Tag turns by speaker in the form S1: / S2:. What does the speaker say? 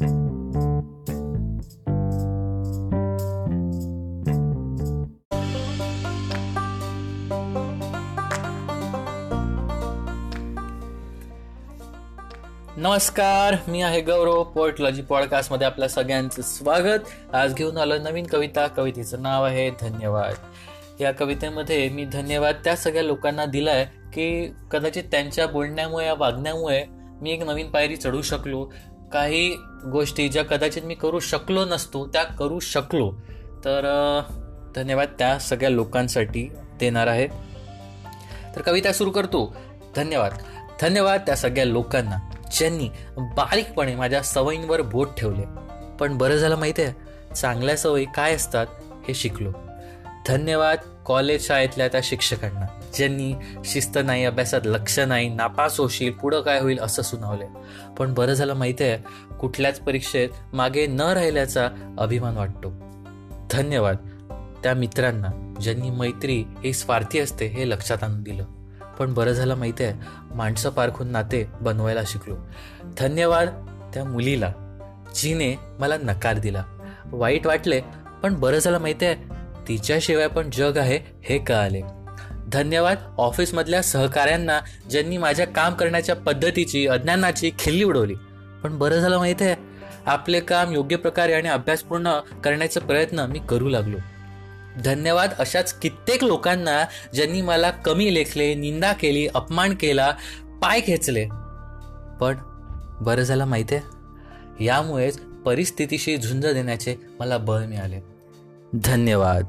S1: नमस्कार मी आहे गौरव पोर्टलॉजी पॉडकास्टमध्ये आपल्या सगळ्यांचं स्वागत. आज घेऊन आलो नवीन कविता. कवितेचं नाव आहे धन्यवाद. या कवितेमध्ये मी धन्यवाद त्या सगळ्या लोकांना दिलाय की कदाचित त्यांच्या बोलण्यामुळे या वागण्यामुळे मी एक नवीन पायरी चढू शकलो. काही गोष्टी ज्या कदाचित मी करू शकलो नसतो त्या करू शकलो. तर धन्यवाद त्या सगळ्या लोकांसाठी देणार आहे. तर कविता सुरू करतो. धन्यवाद. धन्यवाद त्या सगळ्या लोकांना ज्यांनी बारीकपणे माझ्या सवयींवर बोट ठेवले. पण बरं झालं माहिती आहे चांगल्या सवयी काय असतात हे शिकलो. धन्यवाद कॉलेज शाळेतल्या त्या शिक्षकांना ज्यांनी शिस्त नाही अभ्यासात लक्ष नाही नापास होशील पुढं काय होईल असं सुनावले पण बरं झालं माहिती आहे कुठल्याच परीक्षेत मागे न राहिल्याचा अभिमान वाटतो. धन्यवाद त्या मित्रांना ज्यांनी मैत्री ही स्वार्थी असते हे लक्षात आणून दिलं. पण बरं झालं माहिती आहे माणसं पारखून नाते बनवायला शिकलो. धन्यवाद त्या मुलीला जिने मला नकार दिला. वाईट वाटले पण बरं झालं माहिती आहे तिच्याशिवाय पण जग आहे हे कळाले. धन्यवाद ऑफिसमधल्या सहकाऱ्यांना ज्यांनी माझ्या काम करण्याच्या पद्धतीची अज्ञानाची खिल्ली उडवली. पण बरं झालं माहीत आहे आपले काम योग्य प्रकारे आणि अभ्यासपूर्ण करण्याचा प्रयत्न मी करू लागलो. धन्यवाद अशाच कित्येक लोकांना ज्यांनी मला कमी लेखले निंदा केली अपमान केला पाय खेचले. पण बरं झालं माहिती आहे यामुळेच परिस्थितीशी झुंज देण्याचे मला बळ मिळाले. धन्यवाद.